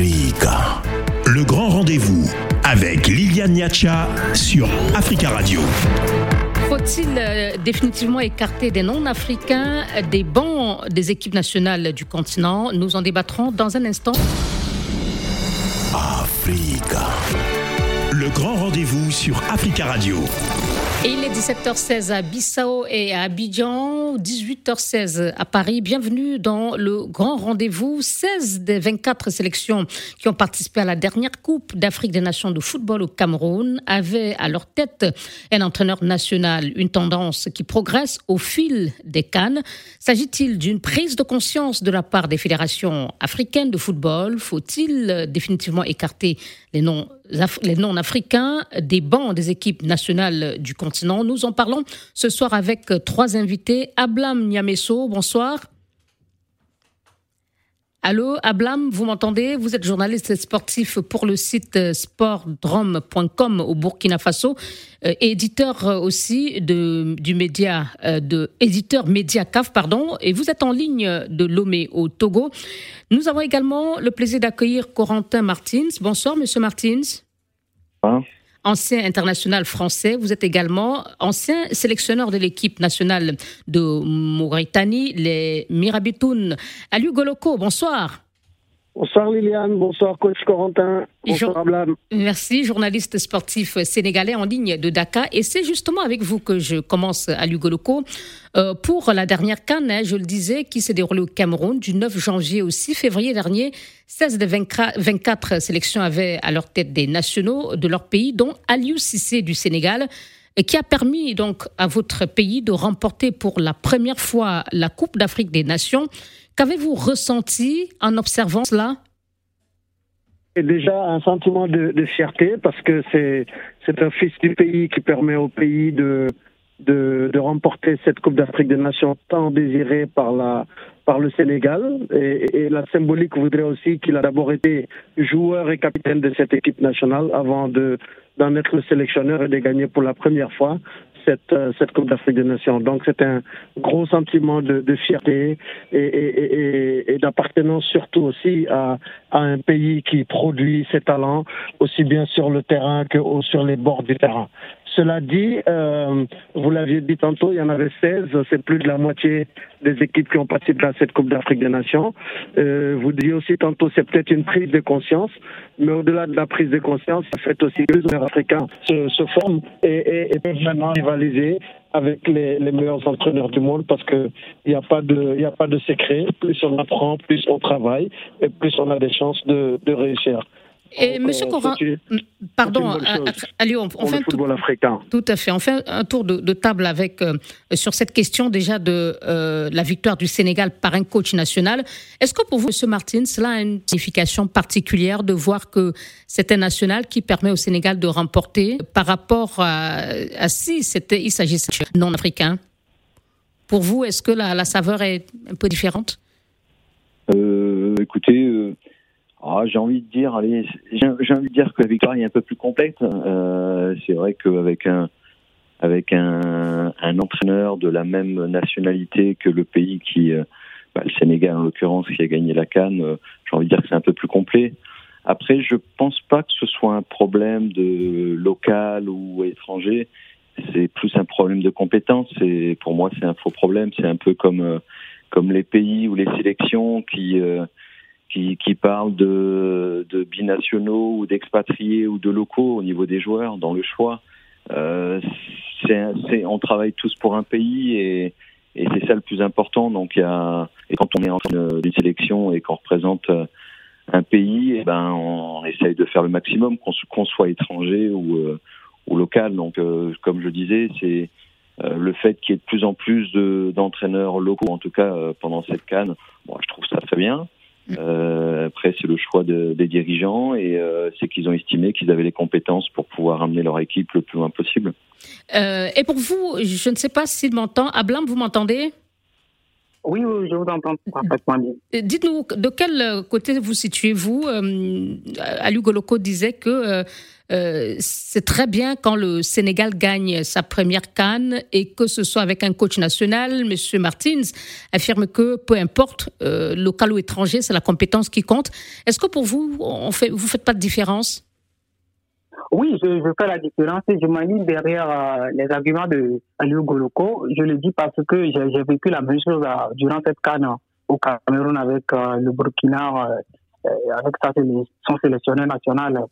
Africa. Le grand rendez-vous avec Liliane Niacha sur Africa Radio. Faut-il euh, définitivement écarter des non-africains des bancs des équipes nationales du continent? Nous en débattrons dans un instant. Africa. Le grand rendez-vous sur Africa Radio. Et il est 17h16 à Bissau et à Abidjan, 18h16 à Paris. Bienvenue dans le grand rendez-vous. 16 des 24 sélections qui ont participé à la dernière Coupe d'Afrique des Nations de football au Cameroun avaient à leur tête un entraîneur national, une tendance qui progresse au fil des cannes. S'agit-il d'une prise de conscience de la part des fédérations africaines de football? Faut-il définitivement écarter les noms les non-africains des bancs des équipes nationales du continent. Nous en parlons ce soir avec trois invités. Ablam Niamesso, bonsoir. Allô, Ablam, vous m'entendez? Vous êtes journaliste sportif pour le site sportdrome.com au Burkina Faso, euh, éditeur aussi de, du média, euh, de éditeur Mediacaf, pardon, et vous êtes en ligne de Lomé au Togo. Nous avons également le plaisir d'accueillir Corentin Martins. Bonsoir, Monsieur Martins. Bonsoir ancien international français. Vous êtes également ancien sélectionneur de l'équipe nationale de Mauritanie, les Mirabitoun. Aliou Goloko, bonsoir. Bonsoir Liliane, bonsoir coach Corentin, bonsoir Ablam. Merci, journaliste sportif sénégalais en ligne de Dakar. Et c'est justement avec vous que je commence à Lugoloco euh, pour la dernière canne, hein, je le disais, qui s'est déroulée au Cameroun du 9 janvier au 6 février dernier. 16 des 24 sélections avaient à leur tête des nationaux de leur pays, dont Aliou Cissé du Sénégal et qui a permis donc à votre pays de remporter pour la première fois la Coupe d'Afrique des Nations. Qu'avez-vous ressenti en observant cela? Déjà un sentiment de, fierté parce que c'est un fils du pays qui permet au pays de de, remporter cette Coupe d'Afrique des Nations tant désirée par la par le Sénégal. Et, la symbolique voudrait aussi qu'il a d'abord été joueur et capitaine de cette équipe nationale avant de d'en être le sélectionneur et de gagner pour la première fois cette, euh, cette Coupe d'Afrique des Nations. Donc c'est un gros sentiment de, fierté et, d'appartenance surtout aussi à, à, un pays qui produit ses talents aussi bien sur le terrain que sur les bords du terrain. Cela dit, euh, vous l'aviez dit tantôt, il y en avait 16, c'est plus de la moitié des équipes qui ont participé à cette Coupe d'Afrique des Nations. Euh, vous disiez aussi tantôt, c'est peut-être une prise de conscience, mais au-delà de la prise de conscience, ça fait aussi que les africains se, se forment et, et, peuvent maintenant rivaliser avec les, les, meilleurs entraîneurs du monde parce qu'il n'y a pas de il a pas de secret. Plus on apprend, plus on travaille et plus on a des chances de, de réussir. Et Monsieur Corin, pardon, à, Lyon, on, fait un football africain. Tout à fait. On fait un tour de, table avec euh, sur cette question déjà de euh, la victoire du Sénégal par un coach national. Est-ce que pour vous, Monsieur Martin, cela a une signification particulière de voir que c'est un national qui permet au Sénégal de remporter par rapport à, si c'était il s'agissait non africain? Pour vous, est-ce que la, la, saveur est un peu différente? Euh, Écoutez ah, j'ai envie de dire, allez, j'ai envie de dire que la victoire est un peu plus complète. Euh, c'est vrai qu'avec un avec un, un, entraîneur de la même nationalité que le pays qui, euh, bah, le Sénégal en l'occurrence, qui a gagné la Cannes, euh, j'ai envie de dire que c'est un peu plus complet. Après, je pense pas que ce soit un problème de local ou étranger. C'est plus un problème de compétence. Et pour moi, c'est un faux problème. C'est un peu comme euh, comme les pays ou les sélections qui qui, qui parle de, de binationaux ou d'expatriés ou de locaux au niveau des joueurs dans le choix. Euh, c'est, on travaille tous pour un pays et, et c'est ça le plus important. Donc, y a, et quand on est en d'une sélection et qu'on représente euh, un pays, eh ben, on essaye de faire le maximum, qu'on, soit étranger ou, euh, ou local. Donc, euh, comme je disais, c'est le fait qu'il y ait de plus en plus de, d'entraîneurs locaux, en tout cas pendant cette canne. Bon, je trouve ça très bien. Euh, après, c'est le choix de, des dirigeants et euh, c'est qu'ils ont estimé qu'ils avaient les compétences pour pouvoir amener leur équipe le plus loin possible. Euh, et pour vous, je ne sais pas s'il m'entend. Ablam, vous m'entendez? Oui, je vous entends parfaitement bien. Dites-nous, de quel côté vous situez-vous euh, Ali Goloko disait que euh, c'est très bien quand le Sénégal gagne sa première canne et que ce soit avec un coach national. Monsieur Martins affirme que peu importe, euh, local ou étranger, c'est la compétence qui compte. Est-ce que pour vous, vous faites pas de différence? Oui, je, fais la différence et je m'aligne derrière euh, les arguments de Aliou Goloko. Je le dis parce que j'ai vécu la même chose durant cette canne au Cameroun avec le Burkina, avec son sélectionneur national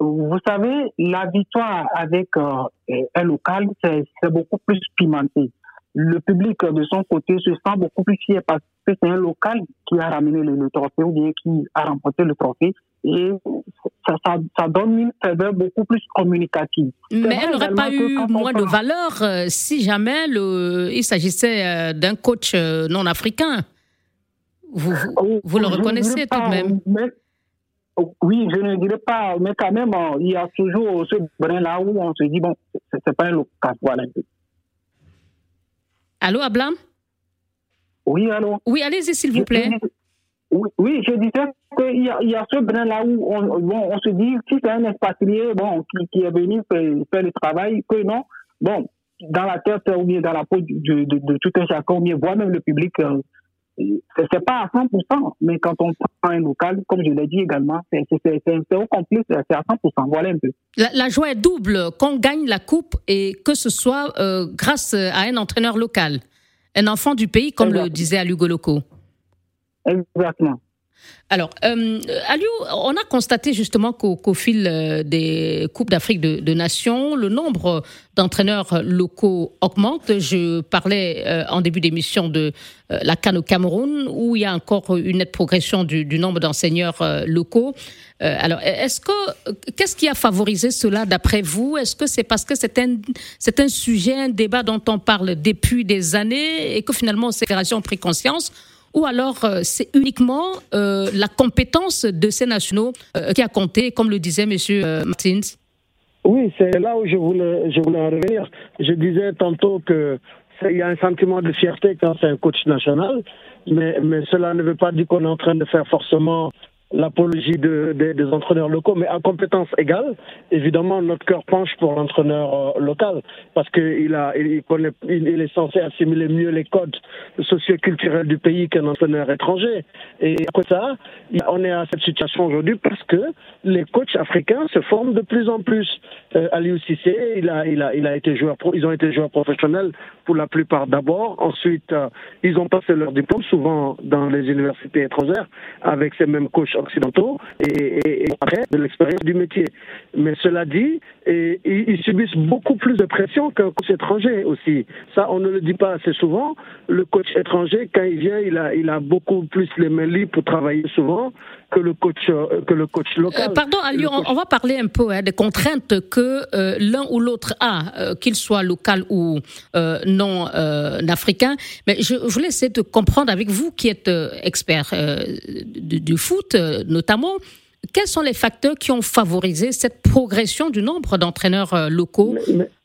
vous savez, la victoire avec euh, un local, c'est beaucoup plus pimenté. Le public, de son côté, se sent beaucoup plus fier parce que c'est un local qui a ramené le, trophée ou bien qui a remporté le trophée. Et ça, donne une faveur beaucoup plus communicative. Mais elle n'aurait pas eu moins de valeur euh, si jamais le, il s'agissait euh, d'un coach non africain. Vous, vous, le reconnaissez tout de même. Oui, je ne dirais pas, mais quand même, euh, il y a toujours ce brin-là où on se dit, bon, c'est pas un local, voilà. Allô, Ablam? Oui, allô? Oui, allez-y, s'il vous plaît. Oui, je disais qu'il y, a, il y a ce brin-là où on, bon, on se dit, si c'est un expatrié bon, qui, est venu faire, le travail, que non, bon, dans la tête ou bien dans la peau de, de, tout un chacun, ou bien voire même le public, euh, c'est pas à 100%, mais quand on prend un local, comme je l'ai dit également, c'est au complet, c'est à 100%. Voilà un peu. La, joie est double qu'on gagne la coupe et que ce soit euh, grâce à un entraîneur local, un enfant du pays, comme le disait Alugo Loco. Exactement. Alors, euh, Aliou, on a constaté justement qu'au fil euh, des Coupes d'Afrique de, Nations, le nombre d'entraîneurs locaux augmente. Je parlais euh, en début d'émission de euh, la Cannes au Cameroun, où il y a encore une nette progression du, nombre d'enseignants locaux. alors, est-ce que qu'est-ce qui a favorisé cela d'après vous? Est-ce que c'est parce que c'est un un sujet, un débat dont on parle depuis des années et que finalement ces fédérations ont pris conscience? Ou alors euh, c'est uniquement euh, la compétence de ces nationaux euh, qui a compté, comme le disait M. Martins Oui, c'est là où je voulais, en revenir. Je disais tantôt que il y a un sentiment de fierté quand c'est un coach national, mais, mais cela ne veut pas dire qu'on est en train de faire forcément l'apologie de, des entraîneurs locaux, mais à compétence égale, évidemment, notre cœur penche pour l'entraîneur euh, local parce qu'il a, il, connaît, il, est censé assimiler mieux les codes socioculturels du pays qu'un entraîneur étranger. Et après ça, on est à cette situation aujourd'hui parce que les coachs africains se forment de plus en plus. Euh, Aliou Cissé, il a, il a, il a été joueur, ils ont été joueurs professionnels pour la plupart d'abord. Ensuite, euh, ils ont passé leur diplôme souvent dans les universités étrangères avec ces mêmes coachs occidentaux et, après de l'expérience du métier. Mais cela dit, ils subissent beaucoup plus de pression qu'un coach étranger aussi. Ça, on ne le dit pas assez souvent. Le coach étranger, quand il vient, il a, il a beaucoup plus les mains libres pour travailler souvent que le coach, euh, que le coach local. Euh, pardon, Ali, on, va parler un peu hein, des contraintes que euh, l'un ou l'autre a, qu'il soit local ou non africain. Mais je, voulais essayer de comprendre avec vous qui êtes expert du, foot, notamment, quels sont les facteurs qui ont favorisé cette progression du nombre d'entraîneurs locaux?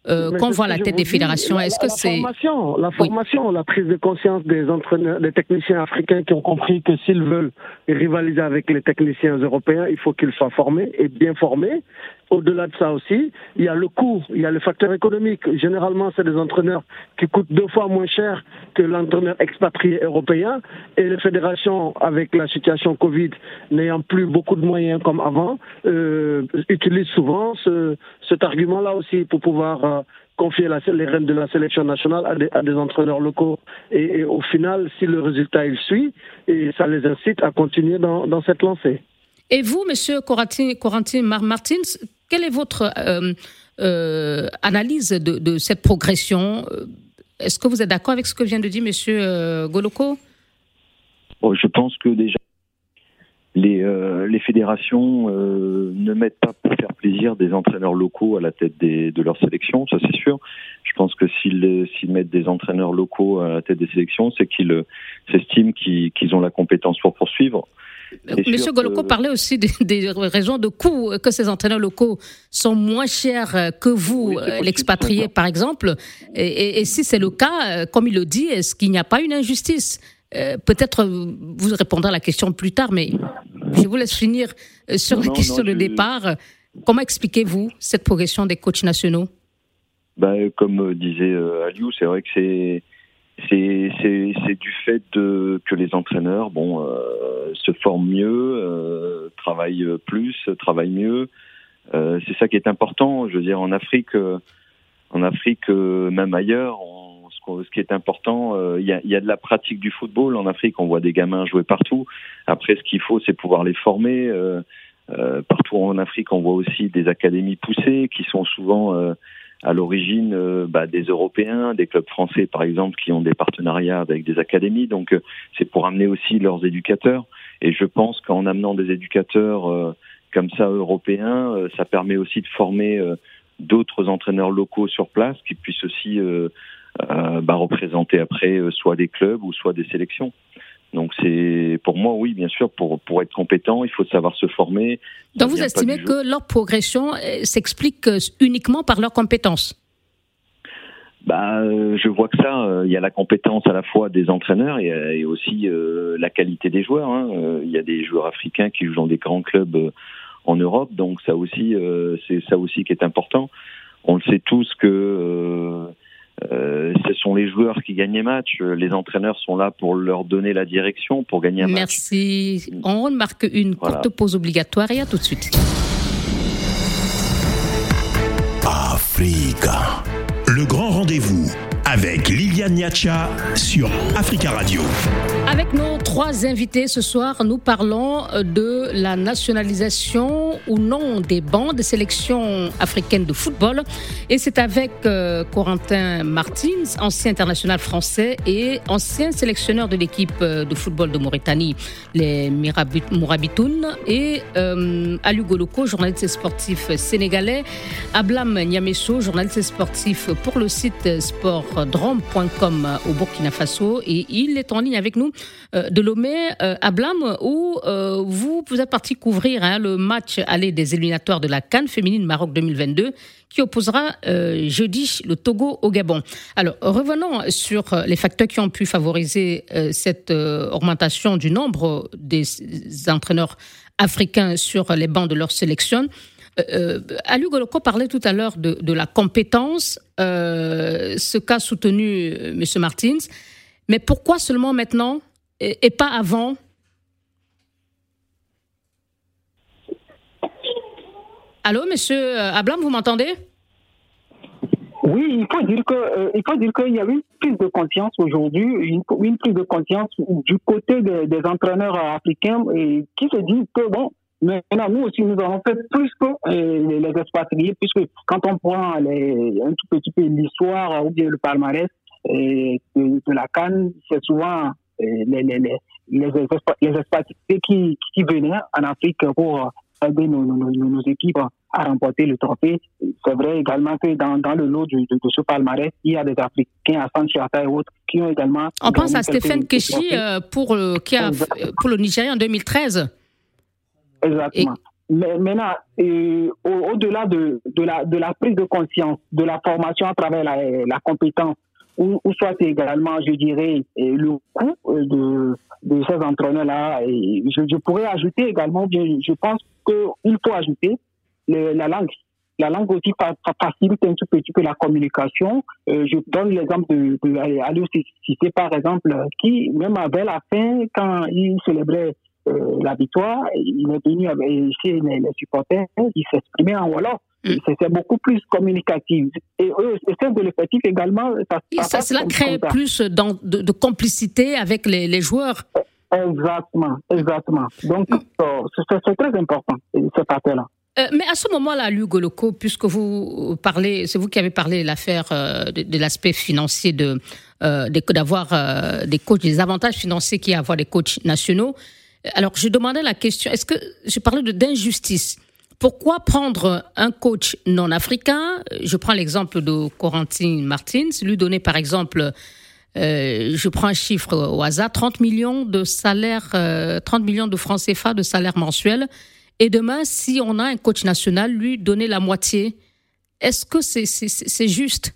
Euh, qu'on voit à la tête des fédérations Est-ce que c'est formation, la formation, la prise de conscience des entraîneurs, des techniciens africains qui ont compris que s'ils veulent rivaliser avec les techniciens européens, il faut qu'ils soient formés et bien formés. Au-delà de ça aussi, il y a le coût, il y a le facteur économique. Généralement, c'est des entraîneurs qui coûtent deux fois moins cher que l'entraîneur expatrié européen. Et les fédérations, avec la situation Covid, n'ayant plus beaucoup de moyens comme avant, euh, utilisent souvent ce, cet argument-là aussi pour pouvoir euh, confier les rênes de la sélection nationale à des, entraîneurs locaux. Et, au final, si le résultat il suit, et ça les incite à continuer dans, cette lancée. Et vous, Monsieur Corentin Martins, quelle est votre euh, euh, analyse de, cette progression? Est-ce que vous êtes d'accord avec ce que vient de dire Monsieur Goloko Je pense que déjà les, euh, fédérations euh, ne mettent pas pour faire plaisir des entraîneurs locaux à la tête de leur sélection, ça c'est sûr. Je pense que s'ils mettent des entraîneurs locaux à la tête des sélections, c'est qu'ils s'estiment qu'ils ont la compétence pour poursuivre. Monsieur Goloko parlait aussi des, raisons de coût, que ces entraîneurs locaux sont moins chers que vous, l'expatrié par exemple. Et, si c'est le cas, comme il le dit, est-ce qu'il n'y a pas une injustice? Peut-être vous répondrez à la question plus tard, mais je vous laisse finir sur la question de départ. Comment expliquez-vous cette progression des coachs nationaux? Bah, Comme disait Aliou, c'est vrai que c'est c'est du fait de, que les entraîneurs bon, euh, se forment mieux, euh, travaillent plus, travaillent mieux. Euh, c'est ça qui est important. Je veux dire, en Afrique, en Afrique, même ailleurs, ce, qui est important, il y a, y, a, de la pratique du football. En Afrique, on voit des gamins jouer partout. Après, ce qu'il faut, c'est pouvoir les former. partout en Afrique, on voit aussi des académies poussées qui sont souvent à l'origine euh, bah, des Européens, des clubs français par exemple, qui ont des partenariats avec des académies. Donc euh, c'est pour amener aussi leurs éducateurs. Et je pense qu'en amenant des éducateurs euh, comme ça européens, ça permet aussi de former d'autres entraîneurs locaux sur place qui puissent aussi bah, représenter après soit des clubs ou soit des sélections. Donc c'est pour moi oui bien sûr pour pour être compétent il faut savoir se former. Donc vous estimez que leur progression euh, s'explique euh, uniquement par leurs compétences? Bah, euh, je vois que ça, il y a la compétence à la fois des entraîneurs et, aussi la qualité des joueurs. Hein. Il y a des joueurs africains qui jouent dans des grands clubs en Europe, donc ça aussi, c'est ça aussi qui est important. On le sait tous que euh, ce sont les joueurs qui gagnent les matchs. Les entraîneurs sont là pour leur donner la direction, pour gagner un match. Merci. On remarque une courte pause obligatoire et à tout de suite. Africa. Le grand rendez-vous avec Liliane Niacha sur Africa Radio. Avec nos trois invités ce soir, nous parlons de la nationalisation ou non des bancs de sélection africaine de football. Et c'est avec euh, Corentin Martins, ancien international français et ancien sélectionneur de l'équipe euh, de football de Mauritanie, les Mourabitoun, et euh, Alu Goloko, journaliste sportif sénégalais, Ablam Niamesso, journaliste sportif pour le site sport drone.com au Burkina Faso et il est en ligne avec nous euh, de Lomé euh, à Blam où euh, vous, vous êtes parti couvrir hein, le match aller des éliminatoires de la Cannes féminine Maroc 2022 qui opposera jeudi le Togo au Gabon. Alors revenons sur les facteurs qui ont pu favoriser cette augmentation du nombre des entraîneurs africains sur les bancs de leur sélection. Euh, Alu Goloko parlait tout à l'heure de, la compétence, euh, ce qu'a soutenu euh, M. Martins. Mais pourquoi seulement maintenant et, pas avant? Allô, monsieur Ablam, vous m'entendez? Oui, il faut dire que il faut dire qu'il y a une prise de conscience aujourd'hui, une, prise de conscience du côté des, entraîneurs africains et qui se disent que bon, Maintenant, nous aussi, nous avons fait plus que euh, les expatriés, puisque quand on prend les, un tout petit peu l'histoire ou bien le palmarès euh, de, la Cannes, c'est souvent euh, les, les, les, les, expatriés qui, qui venaient en Afrique pour aider nos, nos, nos, équipes à remporter le trophée. C'est vrai également que dans, dans le lot de, de, ce palmarès, il y a des Africains à Sanchiata et autres qui ont également. On pense à Stéphane Keshi pour, qui a, pour le Nigeria en 2013. Exactement. Mais maintenant, au-delà de, de, la, de la prise de conscience, de la formation à travers la, la compétence, ou, soit également, je dirais, le coût euh, de, de ces entraîneurs-là, je, je, pourrais ajouter également, je pense qu'il faut ajouter la langue. La langue aussi facilite un petit peu la communication. Euh, je donne l'exemple de, de citer par exemple, qui, même avait la fin, quand il célébrait euh, la victoire, il est venu avec les, les supporters, il s'exprimait en Wolof. Mm. C'est beaucoup plus communicatif. Et eux, c'est de l'effectif également. Ça, ça, cela crée plus de, de, complicité avec les, les, joueurs. Exactement, exactement. Donc, mm. euh, c'est très important, ce parti-là. Euh, mais à ce moment-là, Hugo Loco, puisque vous parlez, c'est vous qui avez parlé de l'affaire de, de l'aspect financier de d'avoir des coachs, des avantages financiers qu'il y a à avoir des coachs nationaux. Alors, je demandais la question, est-ce que je parlais d'injustice pourquoi prendre un coach non africain? Je prends l'exemple de Corentin Martins, lui donner par exemple je prends un chiffre au hasard, 30 millions de salaires, 30 millions de francs CFA de salaire mensuel. Et demain, si on a un coach national, lui donner la moitié, est-ce que c'est juste?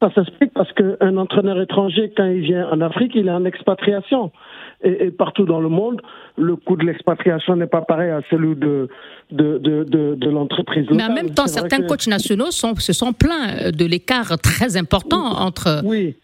Ça s'explique parce qu'un entraîneur étranger, quand il vient en Afrique, il est en expatriation. Et, partout dans le monde, le coût de l'expatriation n'est pas pareil à celui de, de, de, de, l'entreprise Mais en même temps, certains coachs nationaux sont, se sont plaints de l'écart très important entre oui.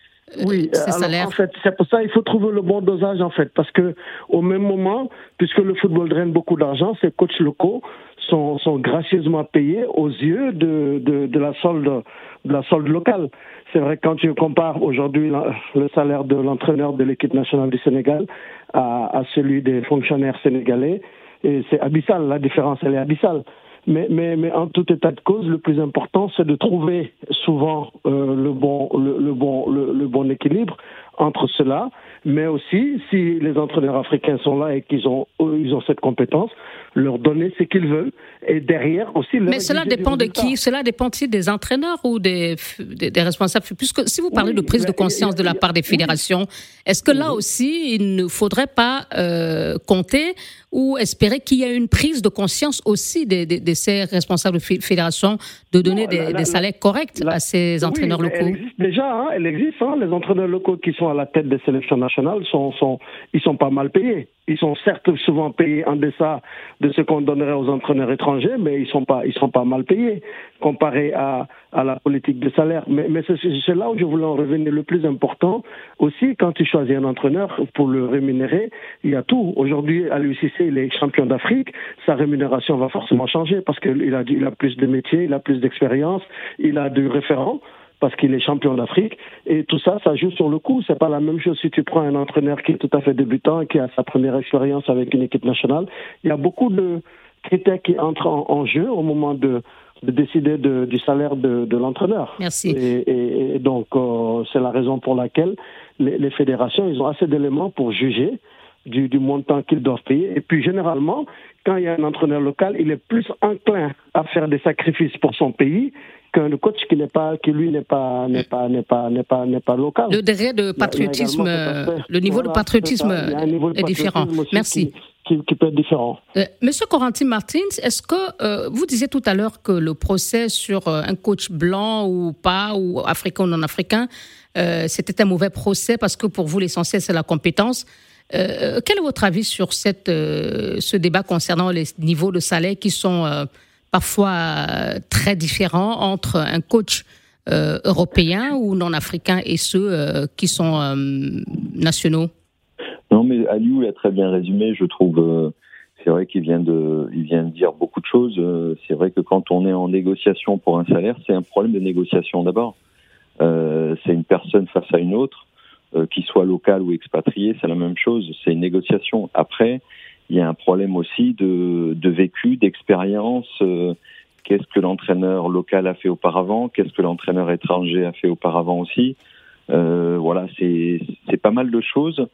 Oui, en fait, c'est pour ça qu'il faut trouver le bon dosage en fait, parce que au même moment, puisque le football draine beaucoup d'argent, ces coachs locaux sont, sont gracieusement payés aux yeux de, de, de la solde de la solde locale. C'est vrai quand tu compares aujourd'hui le salaire de l'entraîneur de l'équipe nationale du Sénégal à, celui des fonctionnaires sénégalais, c'est abyssal. La différence, elle est abyssale. Mais, mais, mais en tout état de cause, le plus important, c'est de trouver souvent euh, le, bon, le, le bon, le, le, bon équilibre entre cela, mais aussi, si les entraîneurs africains sont là et qu'ils ont, ils ont cette compétence, leur donner ce qu'ils veulent. Et derrière aussi... Mais cela dépend de qui? Cela dépend aussi des entraîneurs ou des, des, responsables? Puisque si vous parlez de prise de conscience de la part des fédérations, est-ce que là aussi, il ne faudrait pas euh, compter ou espérer qu'il y ait une prise de conscience aussi de, de, de ces responsables de fédérations de donner des, salaires corrects à ces entraîneurs locaux? Elle existe déjà, hein, elle existe. Hein, les entraîneurs locaux qui sont à la tête des sélections nationales sont, sont, ils sont pas mal payés. Ils sont certes souvent payés en deçà de ce qu'on donnerait aux entraîneurs étrangers, mais ils sont pas, ils sont pas mal payés comparé à, à la politique de salaire. Mais, mais c'est là où je voulais en revenir. Le plus important aussi, quand tu choisis un entraîneur pour le rémunérer, il y a tout. Aujourd'hui, à l'UCC, il est champion d'Afrique. Sa rémunération va forcément changer parce qu'il a, il a plus de métiers, il a plus d'expérience, il a du référent parce qu'il est champion d'Afrique. Et tout ça, ça joue sur le coup. C'est pas la même chose si tu prends un entraîneur qui est tout à fait débutant et qui a sa première expérience avec une équipe nationale. Il y a beaucoup de critères qui entrent en, jeu au moment de, de décider de, du salaire de, de l'entraîneur. Merci. Et, et, donc, euh, c'est la raison pour laquelle les, les fédérations, ils ont assez d'éléments pour juger du, du montant qu'ils doivent payer. Et puis, généralement, quand il y a un entraîneur local, il est plus enclin à faire des sacrifices pour son pays qu'un coach qui n'est pas, qui lui n'est pas, n'est pas, n'est pas, n'est pas, n'est pas local. Le degré de patriotisme, le niveau de patriotisme est, différent. Merci. Qui, peut être différent. Euh, Monsieur Corentin Martins, est-ce que euh, vous disiez tout à l'heure que le procès sur euh, un coach blanc ou pas, ou africain ou non africain, c'était un mauvais procès parce que pour vous l'essentiel c'est la compétence. Quel est votre avis sur cette, ce débat concernant les niveaux de salaire qui sont parfois euh, très différents entre un coach euh, européen ou non africain et ceux euh, qui sont nationaux? Non, mais Aliou l'a très bien résumé, je trouve. c'est vrai qu'il vient vient de dire beaucoup de choses. c'est vrai que quand on est en négociation pour un salaire, c'est un problème de négociation d'abord. c'est une personne face à une autre, qui soit locale ou expatriée, c'est la même chose. C'est une négociation. Après, il y a un problème aussi de, de vécu, d'expérience. Euh, qu'est-ce que l'entraîneur local a fait auparavant Qu'est-ce que l'entraîneur étranger a fait auparavant aussi euh, Voilà, c'est pas mal de choses.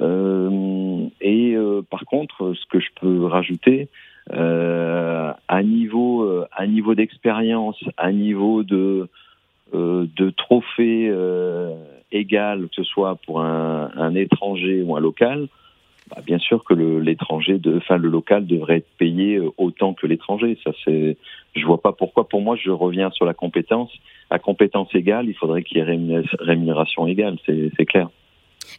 Euh, et euh, par contre, ce que je peux rajouter, euh, à niveau, à niveau d'expérience, à niveau de, de trophée égal, que ce soit pour un, étranger ou un local, bah, bien sûr que l'étranger, enfin le local devrait être payé euh, autant que l'étranger. Ça c'est, je vois pas pourquoi. Pour moi, je reviens sur la compétence. À compétence égale, il faudrait qu'il y ait rémunération égale. C'est clair.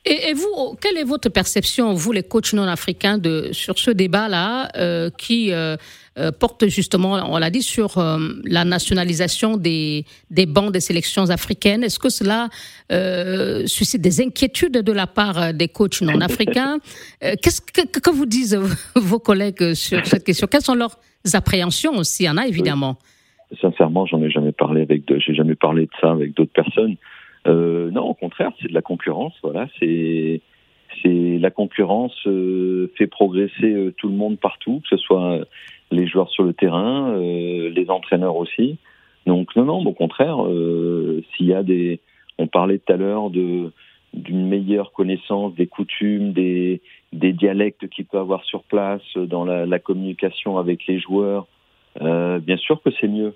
Et, vous, quelle est votre perception, vous les coachs non africains, de, sur ce débat-là euh, qui euh, euh, porte justement, on l'a dit, sur la nationalisation des, des bancs des sélections africaines Est-ce que cela suscite des inquiétudes de la part des coachs non africains? Qu'est-ce que, que, vous disent vos collègues sur cette question? Quelles sont leurs appréhensions aussi Il y en a évidemment? Sincèrement, j'en ai jamais parlé avec, j'ai jamais parlé de ça avec d'autres personnes. Euh, non, au contraire, c'est de la concurrence. Voilà, c'est c'est la concurrence euh, fait progresser euh, tout le monde partout, que ce soit les joueurs sur le terrain, euh, les entraîneurs aussi. Donc non, non, au contraire, s'il y a des, on parlait tout à l'heure de d'une meilleure connaissance des coutumes, des, des dialectes qu'il peut avoir sur place, dans la, la communication avec les joueurs, bien sûr que c'est mieux.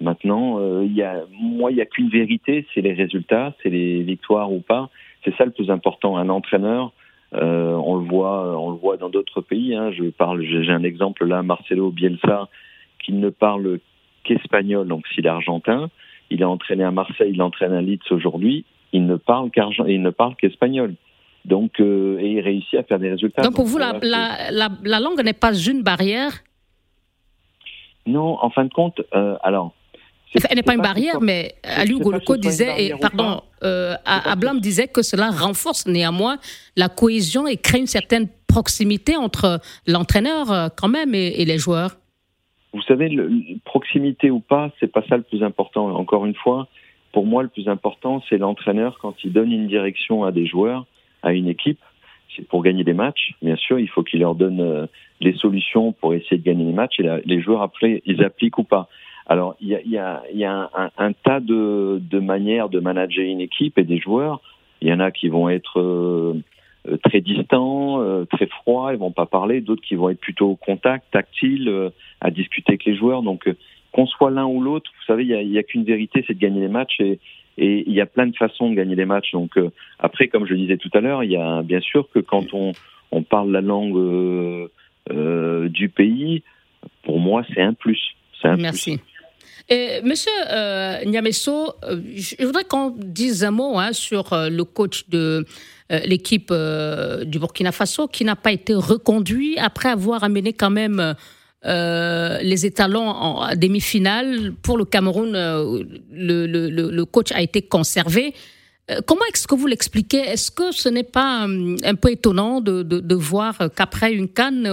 Maintenant, euh, y a, moi, il n'y a qu'une vérité, c'est les résultats, c'est les victoires ou pas. C'est ça le plus important. Un entraîneur, euh, on le voit, on le voit dans d'autres pays. Hein. Je parle, j'ai un exemple là, Marcelo Bielsa, qui ne parle qu'espagnol, donc s'il est argentin, il a entraîné à Marseille, il entraîne à Leeds aujourd'hui, il ne parle il ne parle qu'espagnol. Donc, euh, et il réussit à faire des résultats. Donc, pour vous, la, la, la, langue n'est pas une barrière? Non, en fin de compte, euh, alors. Elle n'est pas, une barrière, mais Aliou Goloko disait, et, pardon, euh, Ablam disait que cela renforce néanmoins la cohésion et crée une certaine proximité entre l'entraîneur euh, quand même et, les joueurs. Vous savez, le, proximité ou pas, c'est pas ça le plus important. Encore une fois, pour moi, le plus important, c'est l'entraîneur quand il donne une direction à des joueurs à une équipe, c'est pour gagner des matchs. Bien sûr, il faut qu'il leur donne euh, les solutions pour essayer de gagner les matchs et les joueurs après, ils appliquent ou pas. Alors, il y a, y a, y a un, un, tas de, de, manières de manager une équipe et des joueurs. Il y en a qui vont être euh, euh, très distants, très froids, ils vont pas parler. D'autres qui vont être plutôt au contact, tactile, à discuter avec les joueurs. Donc, qu'on soit l'un ou l'autre, vous savez, il n'y a, a qu'une vérité, c'est de gagner les matchs. Et, et il y a plein de façons de gagner des matchs. Donc euh, après, comme je disais tout à l'heure, il y a bien sûr que quand on, on parle la langue euh, euh du pays, pour moi, c'est un plus. Un Merci. Monsieur euh, euh, je voudrais qu'on dise un mot hein, sur le coach de l'équipe du Burkina Faso qui n'a pas été reconduit après avoir amené quand même euh, les étalons en demi-finale. Pour le Cameroun, euh, le, coach a été conservé. Euh, comment est-ce que vous l'expliquez? Est-ce que ce n'est pas un peu étonnant de voir qu'après une canne,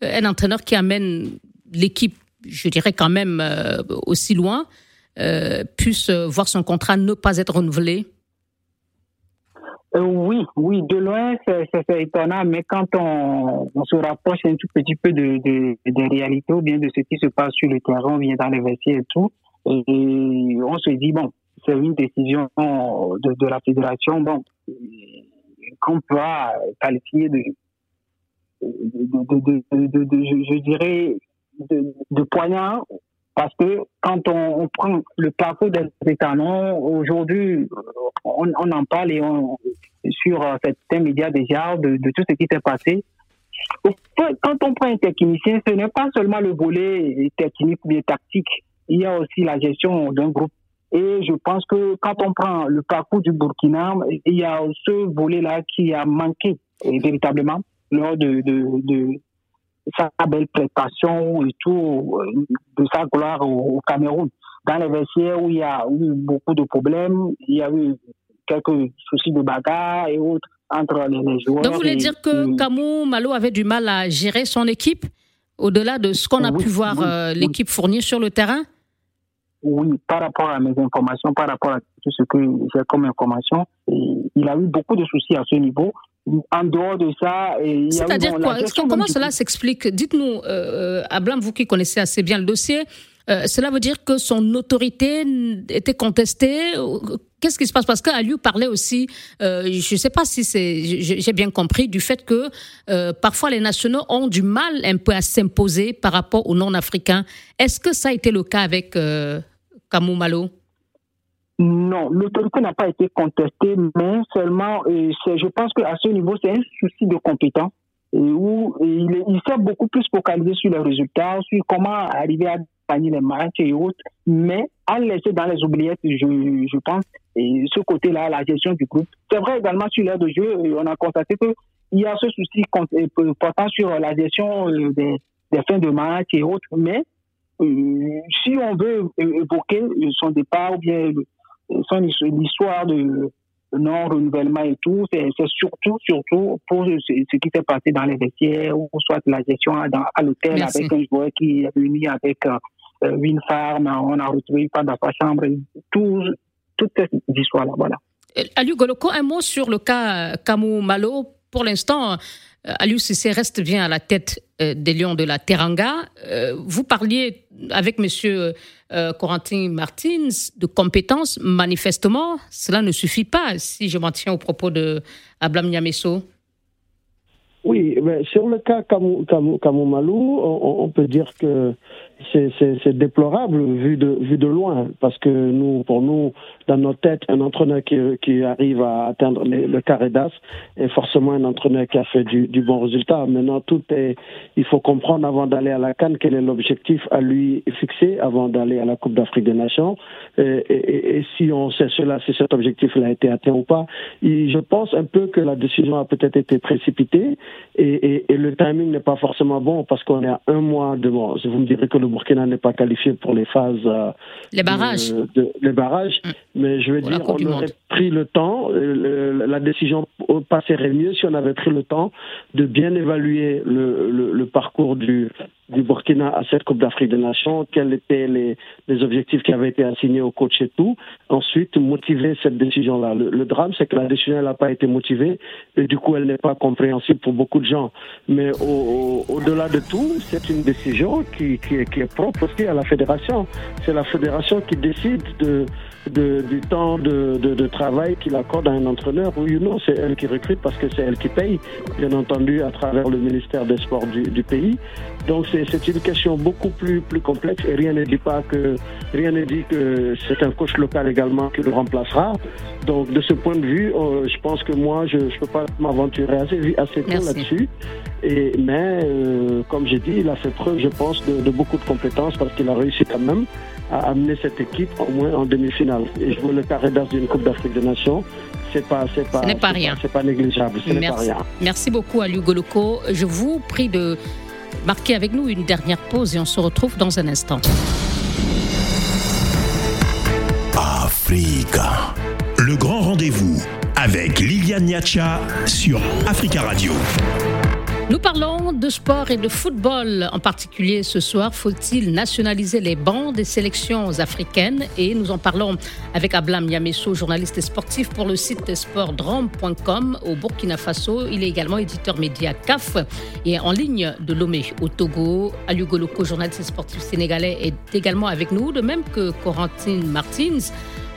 un entraîneur qui amène l'équipe, je dirais quand même aussi loin, puisse voir son contrat ne pas être renouvelé. Euh, oui, oui, de loin, c'est étonnant, mais quand on, se rapproche un tout petit peu de, de, des réalités ou bien de ce qui se passe sur le terrain, vient dans les vestiaires et tout, et on se dit, bon, c'est une décision de, la fédération, bon, qu'on peut qualifier de, de, je, dirais, de, poignard parce que quand on, prend le parcours des étalons, aujourd'hui, on, en parle et on, sur certains médias déjà de, tout ce qui s'est passé. Quand on prend un technicien, ce n'est pas seulement le volet technique ou bien tactique, il y a aussi la gestion d'un groupe. Et je pense que quand on prend le parcours du Burkina, il y a ce volet-là qui a manqué véritablement lors de, sa belle prestation et tout, euh, de sa gloire au, Cameroun. Dans les vestiaires où il y a eu beaucoup de problèmes, il y a eu quelques soucis de bagarre et autres entre les, joueurs. Donc vous voulez dire que Camou Malo avait du mal à gérer son équipe au-delà de ce qu'on a pu voir euh, l'équipe fournir sur le terrain? Oui, par rapport à mes informations, par rapport à tout ce que j'ai comme information, il a eu beaucoup de soucis à ce niveau en dehors de ça, c'est-à-dire quoi Comment cela s'explique Dites-nous, euh, Ablam, vous qui connaissez assez bien le dossier, euh, cela veut dire que son autorité était contestée. Qu'est-ce qui se passe? Parce qu'Aliou parlait aussi, euh, je ne sais pas si c'est, j'ai bien compris, du fait que euh, parfois les nationaux ont du mal un peu à s'imposer par rapport aux non-africains. Est-ce que ça a été le cas avec euh, Kamou Malo? Non, l'autorité n'a pas été contestée, mais seulement, je pense qu'à ce niveau, c'est un souci de compétence où il, il s'est beaucoup plus focalisé sur les résultats, sur comment arriver à gagner les matchs et autres, mais à laisser dans les oubliettes, je, pense, ce côté-là, la gestion du groupe. C'est vrai également sur l'air de jeu, on a constaté qu'il y a ce souci portant sur la gestion euh, des, fins de match et autres, mais euh, si on veut évoquer son départ ou bien son l'histoire de non-renouvellement et tout, c'est surtout, surtout pour ce, qui s'est passé dans les vestiaires ou soit la gestion à, l'hôtel avec un joueur qui est venu avec euh, une femme, on a retrouvé pas dans sa chambre, tout, toute cette histoire-là, voilà. Euh, Aliou Goloko, un mot sur le cas Kamou Malo. Pour l'instant, euh, Aliou Sissé reste bien à la tête des Lions de la Teranga. Vous parliez avec Monsieur Corentin Martins de compétences. Manifestement, cela ne suffit pas, si je m'en tiens au propos de Ablam. Oui, mais sur le cas Kamou, Malou, on, peut dire que c'est déplorable vu de, vu de loin, parce que nous, pour nous, dans nos têtes, un entraîneur qui, qui arrive à atteindre le carré d'as est forcément un entraîneur qui a fait du, du, bon résultat. Maintenant, tout est, il faut comprendre avant d'aller à la Cannes quel est l'objectif à lui fixer avant d'aller à la Coupe d'Afrique des Nations. Et, si on sait cela, si cet objectif a été atteint ou pas, je pense un peu que la décision a peut-être été précipitée et, le timing n'est pas forcément bon parce qu'on est à un mois de. Vous me direz que le Burkina n'est pas qualifié pour les phases. Euh, les barrages. les barrages. Mm. Mais je veux dire, on aurait pris le temps, euh, la décision passerait mieux si on avait pris le temps de bien évaluer le, le, parcours du, du Burkina à cette Coupe d'Afrique des Nations, quels étaient les, objectifs qui avaient été assignés au coach et tout. Ensuite, motiver cette décision-là. Le, drame, c'est que la décision n'a pas été motivée et du coup, elle n'est pas compréhensible pour beaucoup de gens. Mais au-delà de tout, c'est une décision qui, est, propre aussi à la fédération. C'est la fédération qui décide de de, du temps de travail qu'il accorde à un entraîneur. Oui ou non, c'est elle qui recrute parce que c'est elle qui paye, bien entendu, à travers le ministère des Sports du, du pays. Donc c'est une question beaucoup plus, plus complexe et rien ne dit pas que rien ne dit que c'est un coach local également qui le remplacera. Donc de ce point de vue, euh, je pense que moi je ne peux pas m'aventurer assez, assez tôt là-dessus. Et mais euh, comme j'ai dit, il a fait preuve, je pense, de, de beaucoup de compétences parce qu'il a réussi quand même à amener cette équipe au moins en demi-finale. Et jouer le carré d'as d'une Coupe d'Afrique des Nations, c'est pas, c'est pas, ce n'est pas rien. C'est pas négligeable. Ce Merci. Pas rien. Merci beaucoup à Goloko. Je vous prie de marquer avec nous une dernière pause et on se retrouve dans un instant. Africa. Le grand rendez-vous avec Liliane Niacha sur Africa Radio. Nous parlons de sport et de football en particulier ce soir. Faut-il nationaliser les bancs des sélections africaines? Et nous en parlons avec Ablam Yamesso, journaliste sportif pour le site sportdrome.com au Burkina Faso. Il est également éditeur média CAF et en ligne de Lomé au Togo. Aliou journaliste sportif sénégalais, est également avec nous, de même que Corentine Martins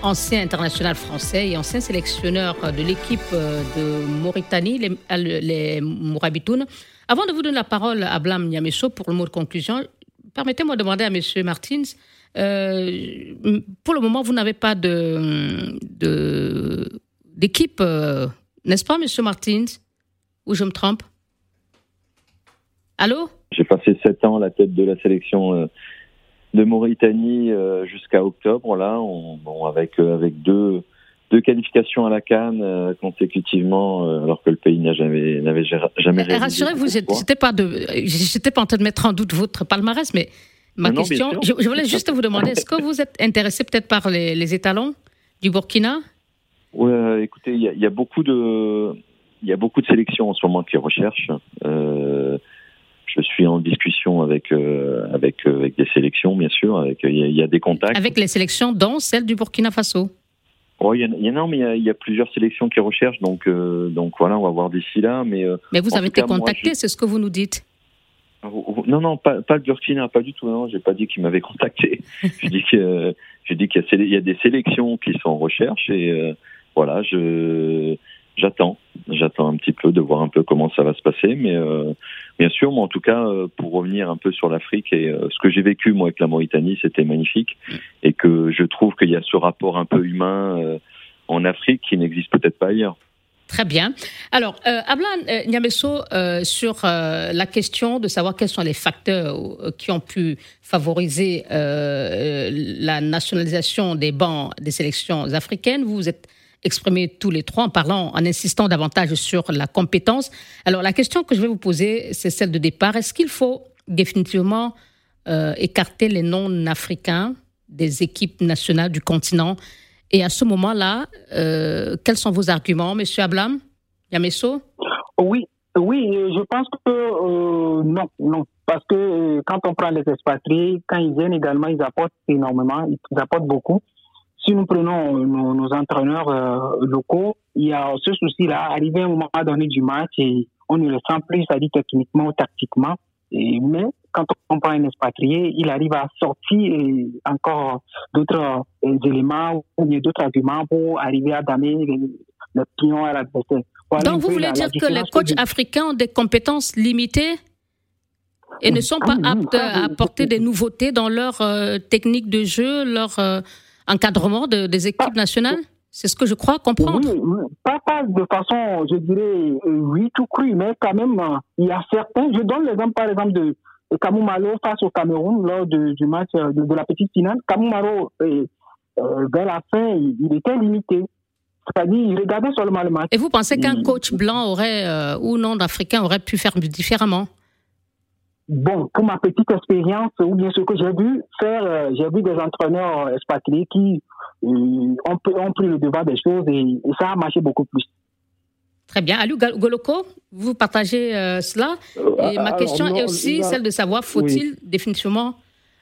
ancien international français et ancien sélectionneur de l'équipe euh, de Mauritanie, les, euh, les Mourabitoun. Avant de vous donner la parole à Blam Niamesso pour le mot de conclusion, permettez-moi de demander à M. Martins, euh, pour le moment, vous n'avez pas de, d'équipe, n'est-ce pas, M. Martins? Ou je me trompe? Allô? J'ai passé sept ans à la tête de la sélection de Mauritanie euh, jusqu'à octobre, là, on, bon, avec, euh, avec deux, deux qualifications à la Cannes euh, consécutivement, alors que le pays n'a jamais, n'avait jamais Rassurez-vous, j'étais pas de, j'étais pas en train de mettre en doute votre palmarès, mais ma question, je, voulais juste vous demander, est-ce que vous êtes intéressé peut-être par les, étalons du Burkina? Oui, écoutez, il y, y, a beaucoup de, il y a beaucoup de sélections en ce moment qui recherchent. Je suis en discussion avec euh, avec euh, avec des sélections, bien sûr. Avec il y, a des contacts. Avec les sélections, dont celle du Burkina Faso. Oh, il y, en a, mais il y, a, plusieurs sélections qui recherchent, donc euh, donc voilà, on va voir d'ici là. Mais mais vous avez été contacté, c'est ce que vous nous dites. Non, non, pas, pas le Burkina, pas du tout. Non, j'ai pas dit qu'il m'avait contacté. que j'ai dit qu'il y, y, a des sélections qui sont en recherche et voilà, je j'attends, j'attends un petit peu de voir un peu comment ça va se passer, mais euh, bien sûr, moi en tout cas, euh, pour revenir un peu sur l'Afrique et euh, ce que j'ai vécu moi avec la Mauritanie, c'était magnifique, et que je trouve qu'il y a ce rapport un peu humain en Afrique qui n'existe peut-être pas ailleurs. Très bien. Alors, euh, Ablan Niamesso, sur la question de savoir quels sont les facteurs qui ont pu favoriser la nationalisation des bancs des sélections africaines, vous êtes exprimé tous les trois en parlant, en insistant davantage sur la compétence. Alors la question que je vais vous poser, c'est celle de départ. Est-ce qu'il faut définitivement euh, écarter les non-africains des équipes nationales du continent? Et à ce moment-là, euh, quels sont vos arguments, Monsieur Ablam Yamesso? Oui, oui, je pense que euh, non, non. Parce que quand on prend les expatriés, quand ils viennent également, ils apportent énormément, ils apportent beaucoup si nous prenons nos, entraîneurs euh, locaux, il y a ce souci-là, arrivé à un moment donné du match et on ne le sent plus, ça dit techniquement ou tactiquement. Et, mais quand on prend un expatrié, il arrive à sortir encore d'autres euh, éléments ou d'autres arguments pour arriver à donner l'opinion à l'adversaire. Donc vous voulez dire que les coachs africains ont des compétences limitées et ne sont pas aptes à apporter des nouveautés dans leur technique de jeu, leur encadrement des équipes nationales c'est ce que je crois comprendre. Oui, pas, pas de façon, je dirais, oui, tout cru, mais quand même, il y a certains. Je donne l'exemple, par exemple, de, Kamou Malo face au Cameroun lors du match de, la petite finale. Kamou Malo, vers la fin, il, était limité. C'est-à-dire, il regardait seulement le match. Et vous pensez qu'un coach blanc aurait, ou non d'Africain, aurait pu faire différemment? Bon, pour ma petite expérience, ou bien ce que j'ai vu faire, j'ai vu des entraîneurs expatriés qui ont, ont, pris le devant des choses et, ça a marché beaucoup plus. Très bien. Alou Goloko, vous partagez cela. Et ma question est aussi celle de savoir, faut-il définitivement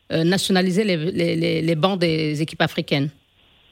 nationaliser les, les, les, bancs des équipes africaines?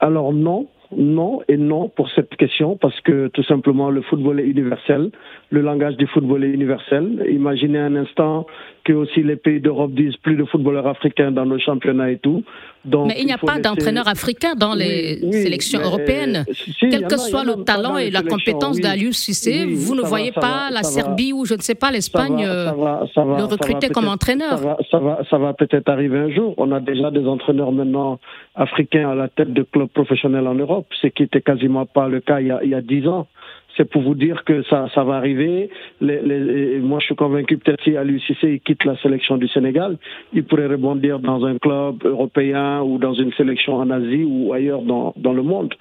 Alors non, non et non pour cette question parce que tout simplement le football est universel, le langage du football est universel. Imaginez un instant que aussi les pays d'Europe disent plus de footballeurs africains dans nos championnats et tout. Donc, mais il n'y a pas d'entraîneur africain dans les sélections européennes. Quel que soit le talent et la compétence d'Alius Cissé, vous ne voyez pas la Serbie ou je ne sais pas l'Espagne le recruter comme entraîneur. Ça va, ça va, peut-être arriver un jour. On a déjà des entraîneurs maintenant africains à la tête de clubs professionnels en Europe, ce qui n'était quasiment pas le cas il y a, 10 ans c'est pour vous dire que ça, ça va arriver. Les, les, moi, je suis convaincu peut-être si l'UCC il quitte la sélection du Sénégal, il pourrait rebondir dans un club européen ou dans une sélection en Asie ou ailleurs dans, dans le monde.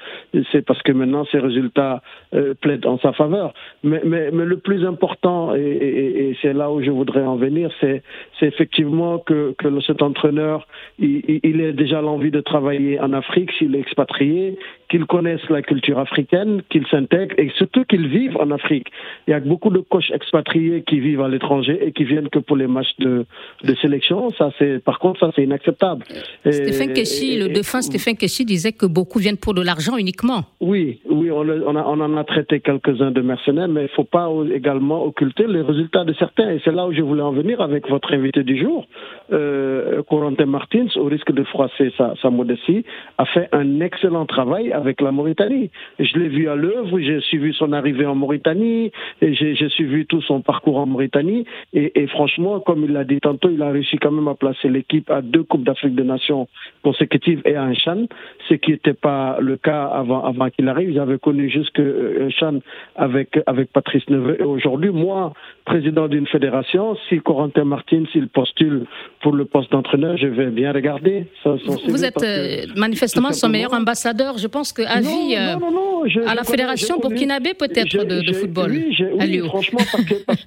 C'est parce que maintenant ses résultats euh, plaident en sa faveur. Mais, mais, mais le plus important, et, et, et c'est là où je voudrais en venir, c'est effectivement que, que cet entraîneur, il, il ait déjà l'envie de travailler en Afrique s'il est expatrié, qu'il connaisse la culture africaine, qu'il s'intègre et surtout qu'ils vivent en Afrique. Il y a beaucoup de coachs expatriés qui vivent à l'étranger et qui viennent que pour les matchs de, de sélection. Ça, c'est, par contre, ça, c'est inacceptable. Stéphane Keshi, le défunt Stéphane Keshi disait que beaucoup viennent pour de l'argent uniquement. Oui, oui, on, on, a, on en a traité quelques-uns de mercenaires, mais il ne faut pas également occulter les résultats de certains. Et c'est là où je voulais en venir avec votre invité du jour, euh, Corentin Martins, au risque de froisser sa, sa modestie, a fait un excellent travail avec la Mauritanie. Je l'ai vu à l'œuvre, j'ai suivi son arrivée en Mauritanie, et j'ai suivi tout son parcours en Mauritanie, et, et franchement, comme il l'a dit tantôt, il a réussi quand même à placer l'équipe à deux Coupes d'Afrique des Nations consécutives et à un Chan, ce qui n'était pas le cas avant, avant qu'il arrive. J'avais connu jusque euh, un Chan avec, avec Patrice Neveu, et aujourd'hui, moi, président d'une fédération, si Corentin Martin, s'il postule pour le poste d'entraîneur, je vais bien regarder. Vous êtes euh, manifestement son meilleur ambassadeur. Je pense que avis euh, à la fédération burkinabé peut-être de, football. Oui, oui franchement,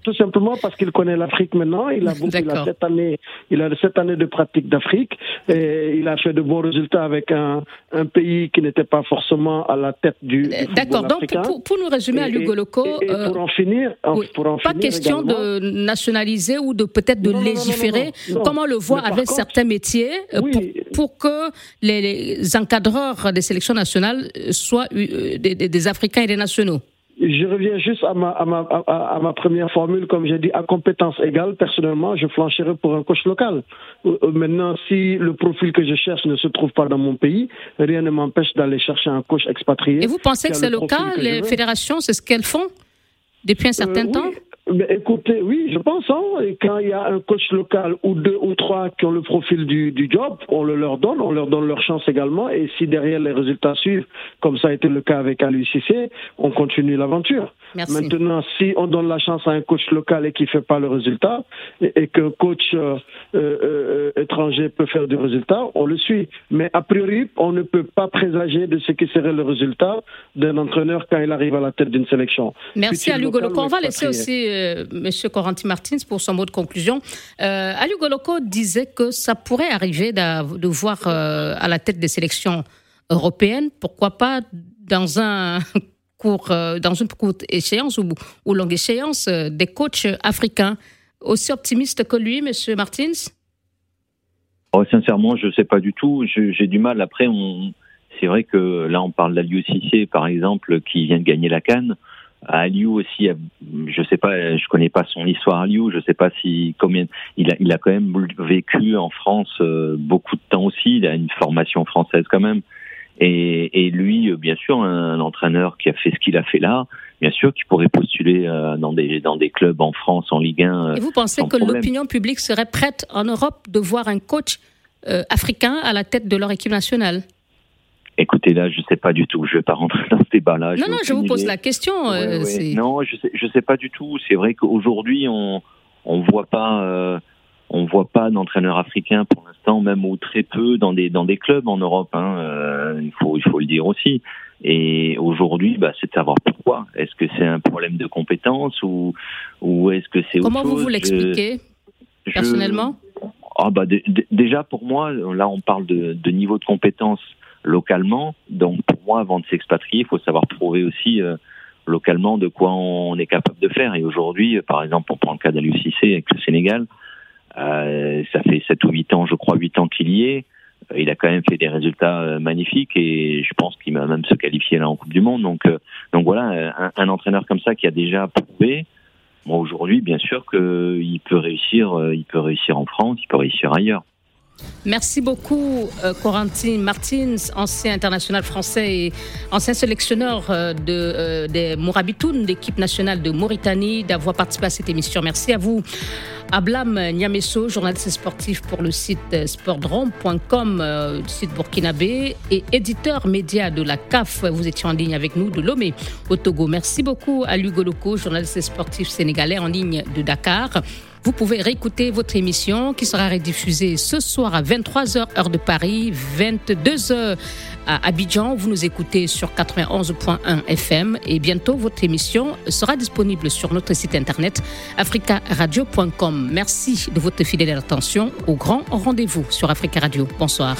tout simplement parce qu'il connaît l'Afrique maintenant. Il a, il a sept années, il a sept années de pratique d'Afrique et il a fait de bons résultats avec un, un pays qui n'était pas forcément à la tête du. Euh, d'accord. Donc pour, pour, nous résumer à Lugo Loco, pour en finir, pour en pas question de nationaliser ou de peut-être de légiférer. Comment le voit avec certains métiers pour, pour, que les, les encadreurs des sélections nationales soient euh, des, des, Africains et des nationaux je reviens juste à ma, à ma, à, ma première formule, comme j'ai dit, à compétence égale, personnellement, je flancherai pour un coach local. Euh, euh, maintenant, si le profil que je cherche ne se trouve pas dans mon pays, rien ne m'empêche d'aller chercher un coach expatrié. Et vous pensez que c'est le, cas Les fédérations, c'est ce qu'elles font depuis un certain temps mais écoutez, oui, je pense. Hein, quand il y a un coach local ou deux ou trois qui ont le profil du, du job, on le leur donne, on leur donne leur chance également. Et si derrière les résultats suivent, comme ça a été le cas avec Cissé, on continue l'aventure. Maintenant, si on donne la chance à un coach local et qui fait pas le résultat, et, et qu'un coach euh, euh, euh, étranger peut faire du résultat, on le suit. Mais a priori, on ne peut pas présager de ce qui serait le résultat d'un entraîneur quand il arrive à la tête d'une sélection. Merci à Lugo On va laisser aussi euh, Monsieur Corentin Martins pour son mot de conclusion. Euh, Ali Goloko disait que ça pourrait arriver de voir euh, à la tête des sélections européennes, pourquoi pas dans un court, dans une courte échéance ou, longue échéance, des coachs africains. Aussi optimistes que lui, Monsieur Martins? Oh, Sincèrement, je ne sais pas du tout. J'ai du mal. Après, c'est vrai que là, on parle d'Aliou Cissé, par exemple, qui vient de gagner la Cannes à Aliou aussi, je sais pas, je connais pas son histoire à Aliou, je sais pas si combien il a, il a quand même vécu en France euh, beaucoup de temps aussi, il a une formation française quand même. Et, et lui, euh, bien sûr, un, entraîneur qui a fait ce qu'il a fait là, bien sûr, qui pourrait postuler dans des dans des clubs en France, en Ligue 1. Et vous pensez que l'opinion publique serait prête en Europe de voir un coach africain à la tête de leur équipe nationale? Écoutez, là, je ne sais pas du tout. Je ne vais pas rentrer dans ce débat-là. Non, non, je vous pose la question. Non, je sais, je sais pas du tout. C'est vrai qu'aujourd'hui, on on voit pas on voit pas d'entraîneurs africains pour l'instant, même ou très peu dans des dans des clubs en Europe. Hein, euh, il faut il faut le dire aussi. Et aujourd'hui, bah, c'est de savoir pourquoi. Est-ce que c'est un problème de compétence ou ou est-ce que c'est comment vous vous l'expliquez personnellement? Ah bah déjà pour moi, là on parle de, de niveau de compétence localement. Donc pour moi, avant de s'expatrier, il faut savoir prouver aussi. Euh, localement de quoi on est capable de faire. Et aujourd'hui, par exemple, on prend le cas d'Aliou avec le Sénégal, euh, ça fait 7 ou 8 ans, je crois, 8 ans qu'il y est. Euh, il a quand même fait des résultats euh, magnifiques et je pense qu'il va même se qualifier là en Coupe du Monde. Donc, donc voilà, un, un entraîneur comme ça qui a déjà prouvé, moi aujourd'hui, bien sûr qu'il peut réussir, il peut réussir en France, il peut réussir ailleurs. Merci beaucoup, euh, Corentin Martins, ancien international français et ancien sélectionneur euh, de, euh, des Mourabitoun, l'équipe nationale de Mauritanie, d'avoir participé à cette émission. Merci à vous. Ablam Niamesso, journaliste sportif pour le site sportdrome.com, site burkinabé, et éditeur média de la CAF. Vous étiez en ligne avec nous de Lomé au Togo. Merci beaucoup à Lugo Loco, journaliste sportif sénégalais en ligne de Dakar. Vous pouvez réécouter votre émission qui sera rediffusée ce soir à 23h heure de Paris, 22h à Abidjan. Vous nous écoutez sur 91.1 FM et bientôt votre émission sera disponible sur notre site internet africaradio.com. Merci de votre fidèle attention au grand rendez-vous sur Africa Radio. Bonsoir.